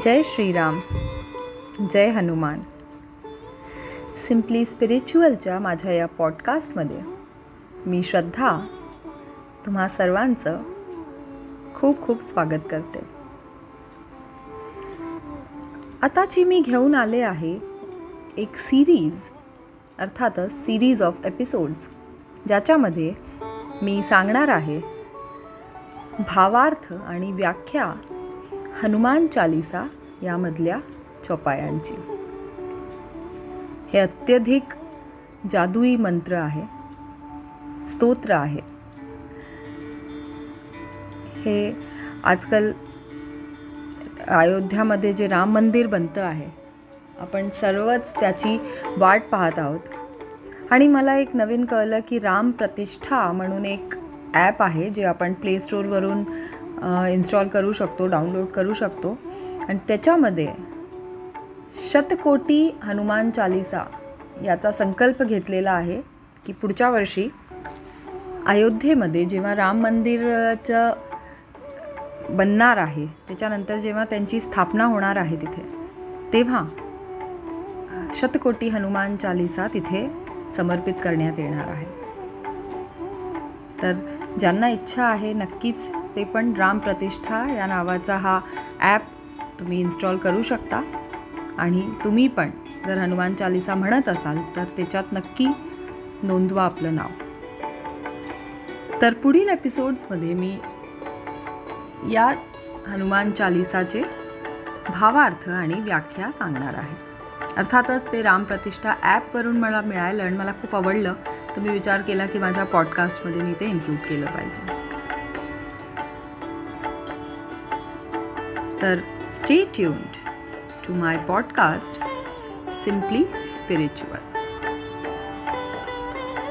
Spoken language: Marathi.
जय श्रीराम जय हनुमान. सिम्पली स्पिरिच्युअलच्या माझ्या या पॉडकास्टमध्ये मी श्रद्धा तुम्हा सर्वांचं खूप खूप स्वागत करते. आताची मी घेऊन आले आहे एक सिरीज अर्थातच सिरीज ऑफ एपिसोड्स ज्याच्यामध्ये मी सांगणार आहे भावार्थ आणि व्याख्या हनुमान चालिसा यामधल्या चौपायांची. हे अत्यधिक जादुई मंत्र आहे. स्तोत्र आहे. हे आजकाल अयोध्यामध्ये जे राम मंदिर बनतं आहे आपण सर्वच त्याची वाट पाहत आहोत. आणि मला एक नवीन कळलं की राम प्रतिष्ठा म्हणून एक ॲप आहे जे आपण प्ले स्टोरवरून इन्स्टॉल करू शकतो डाउनलोड करू शकतो. आणि त्याच्यामध्ये शतकोटी हनुमान चालिसा याचा संकल्प घेतलेला आहे की पुढच्या वर्षी अयोध्येमध्ये जेव्हा राम मंदिराचं बनणार आहे त्याच्यानंतर जेव्हा त्यांची स्थापना होणार आहे तिथे तेव्हा शतकोटी हनुमान चालिसा तिथे समर्पित करण्यात येणार आहे. तर ज्यांना इच्छा आहे नक्कीच ते पण राम प्रतिष्ठा या नावाचा हा ॲप तुम्ही इन्स्टॉल करू शकता. आणि तुम्ही पण जर हनुमान चालिसा म्हणत असाल तर त्याच्यात नक्की नोंदवा आपलं नाव. तर पुढील एपिसोड्समध्ये मी या हनुमान चालिसाचे भावार्थ आणि व्याख्या सांगणार आहे. अर्थातच ते रामप्रतिष्ठा ॲपवरून मला मिळालं आणि मला खूप आवडलं तर मी विचार केला की माझ्या पॉडकास्टमध्ये मी ते इन्क्लूड केलं पाहिजे. तर stay tuned to my podcast, Simply Spiritual.